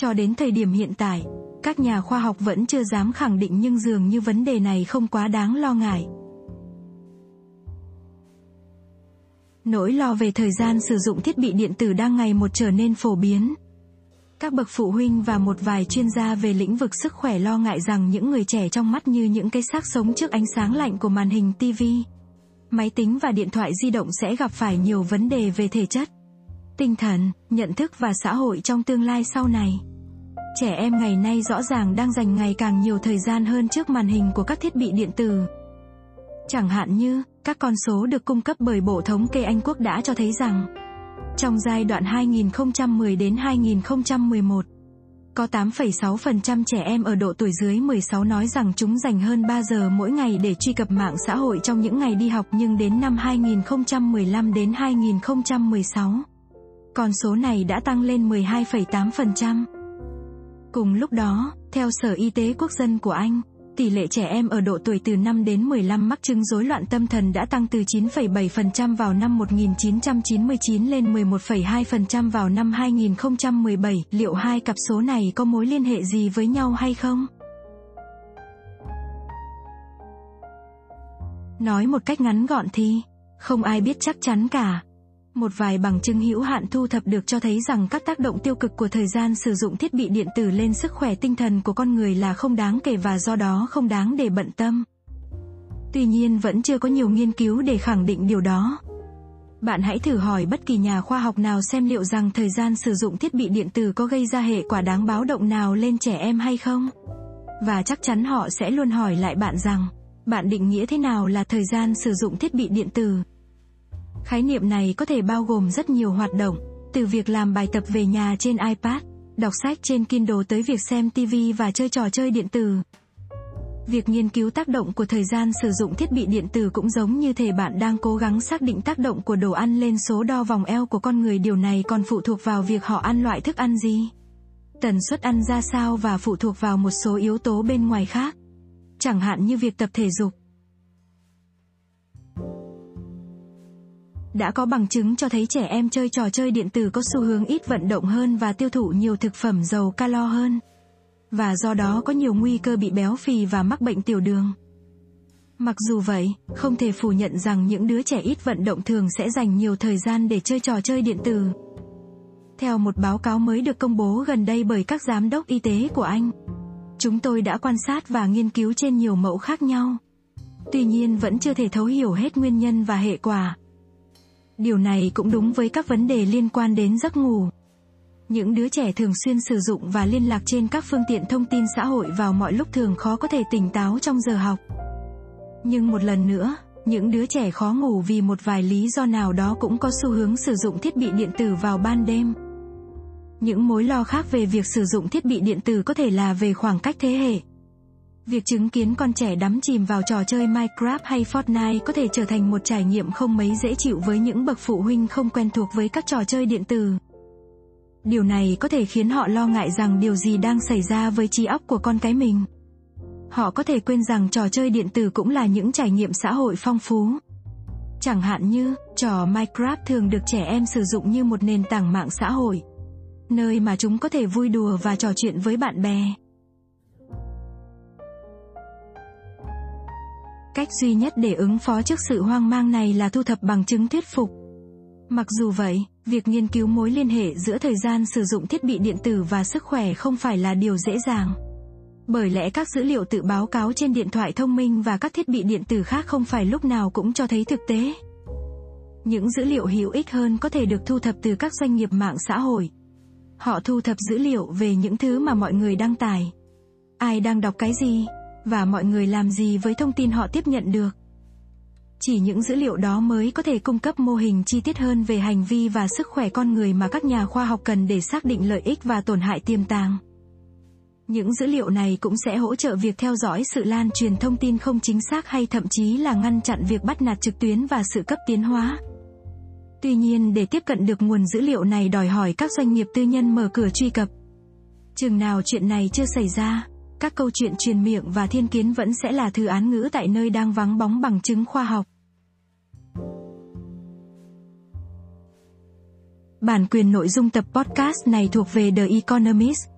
Cho đến thời điểm hiện tại, các nhà khoa học vẫn chưa dám khẳng định nhưng dường như vấn đề này không quá đáng lo ngại. Nỗi lo về thời gian sử dụng thiết bị điện tử đang ngày một trở nên phổ biến. Các bậc phụ huynh và một vài chuyên gia về lĩnh vực sức khỏe lo ngại rằng những người trẻ trong mắt như những cái xác sống trước ánh sáng lạnh của màn hình TV. Máy tính và điện thoại di động sẽ gặp phải nhiều vấn đề về thể chất, tinh thần, nhận thức và xã hội trong tương lai sau này. Trẻ em ngày nay rõ ràng đang dành ngày càng nhiều thời gian hơn trước màn hình của các thiết bị điện tử. Chẳng hạn như, các con số được cung cấp bởi Bộ Thống kê Anh Quốc đã cho thấy rằng, trong giai đoạn 2010 đến 2011, có 8,6% trẻ em ở độ tuổi dưới 16 nói rằng chúng dành hơn 3 giờ mỗi ngày để truy cập mạng xã hội trong những ngày đi học nhưng đến năm 2015 đến 2016, con số này đã tăng lên 12,8%. Cùng lúc đó, theo Sở Y tế Quốc dân của Anh, tỷ lệ trẻ em ở độ tuổi từ 5 đến 15 mắc chứng rối loạn tâm thần đã tăng từ 9,7% vào năm 1999 lên 11,2% vào năm 2017. Liệu hai cặp số này có mối liên hệ gì với nhau hay không? Nói một cách ngắn gọn thì, không ai biết chắc chắn cả. Một vài bằng chứng hữu hạn thu thập được cho thấy rằng các tác động tiêu cực của thời gian sử dụng thiết bị điện tử lên sức khỏe tinh thần của con người là không đáng kể và do đó không đáng để bận tâm. Tuy nhiên vẫn chưa có nhiều nghiên cứu để khẳng định điều đó. Bạn hãy thử hỏi bất kỳ nhà khoa học nào xem liệu rằng thời gian sử dụng thiết bị điện tử có gây ra hệ quả đáng báo động nào lên trẻ em hay không. Và chắc chắn họ sẽ luôn hỏi lại bạn rằng, bạn định nghĩa thế nào là thời gian sử dụng thiết bị điện tử? Khái niệm này có thể bao gồm rất nhiều hoạt động, từ việc làm bài tập về nhà trên iPad, đọc sách trên Kindle tới việc xem TV và chơi trò chơi điện tử. Việc nghiên cứu tác động của thời gian sử dụng thiết bị điện tử cũng giống như thể bạn đang cố gắng xác định tác động của đồ ăn lên số đo vòng eo của con người điều này còn phụ thuộc vào việc họ ăn loại thức ăn gì. Tần suất ăn ra sao và phụ thuộc vào một số yếu tố bên ngoài khác. Chẳng hạn như việc tập thể dục, đã có bằng chứng cho thấy trẻ em chơi trò chơi điện tử có xu hướng ít vận động hơn và tiêu thụ nhiều thực phẩm giàu calo hơn. Và do đó có nhiều nguy cơ bị béo phì và mắc bệnh tiểu đường. Mặc dù vậy, không thể phủ nhận rằng những đứa trẻ ít vận động thường sẽ dành nhiều thời gian để chơi trò chơi điện tử. Theo một báo cáo mới được công bố gần đây bởi các giám đốc y tế của Anh, chúng tôi đã quan sát và nghiên cứu trên nhiều mẫu khác nhau. Tuy nhiên vẫn chưa thể thấu hiểu hết nguyên nhân và hệ quả. Điều này cũng đúng với các vấn đề liên quan đến giấc ngủ. Những đứa trẻ thường xuyên sử dụng và liên lạc trên các phương tiện thông tin xã hội vào mọi lúc thường khó có thể tỉnh táo trong giờ học. Nhưng một lần nữa, những đứa trẻ khó ngủ vì một vài lý do nào đó cũng có xu hướng sử dụng thiết bị điện tử vào ban đêm. Những mối lo khác về việc sử dụng thiết bị điện tử có thể là về khoảng cách thế hệ. Việc chứng kiến con trẻ đắm chìm vào trò chơi Minecraft hay Fortnite có thể trở thành một trải nghiệm không mấy dễ chịu với những bậc phụ huynh không quen thuộc với các trò chơi điện tử. Điều này có thể khiến họ lo ngại rằng điều gì đang xảy ra với trí óc của con cái mình. Họ có thể quên rằng trò chơi điện tử cũng là những trải nghiệm xã hội phong phú. Chẳng hạn như, trò Minecraft thường được trẻ em sử dụng như một nền tảng mạng xã hội, nơi mà chúng có thể vui đùa và trò chuyện với bạn bè. Cách duy nhất để ứng phó trước sự hoang mang này là thu thập bằng chứng thuyết phục. Mặc dù vậy, việc nghiên cứu mối liên hệ giữa thời gian sử dụng thiết bị điện tử và sức khỏe không phải là điều dễ dàng. Bởi lẽ các dữ liệu tự báo cáo trên điện thoại thông minh và các thiết bị điện tử khác không phải lúc nào cũng cho thấy thực tế. Những dữ liệu hữu ích hơn có thể được thu thập từ các doanh nghiệp mạng xã hội. Họ thu thập dữ liệu về những thứ mà mọi người đăng tải. Ai đang đọc cái gì, và mọi người làm gì với thông tin họ tiếp nhận được. Chỉ những dữ liệu đó mới có thể cung cấp mô hình chi tiết hơn về hành vi và sức khỏe con người mà các nhà khoa học cần để xác định lợi ích và tổn hại tiềm tàng. Những dữ liệu này cũng sẽ hỗ trợ việc theo dõi sự lan truyền thông tin không chính xác hay thậm chí là ngăn chặn việc bắt nạt trực tuyến và sự cấp tiến hóa. Tuy nhiên để tiếp cận được nguồn dữ liệu này đòi hỏi các doanh nghiệp tư nhân mở cửa truy cập. Chừng nào chuyện này chưa xảy ra, các câu chuyện truyền miệng và thiên kiến vẫn sẽ là thư án ngữ tại nơi đang vắng bóng bằng chứng khoa học. Bản quyền nội dung tập podcast này thuộc về The Economist.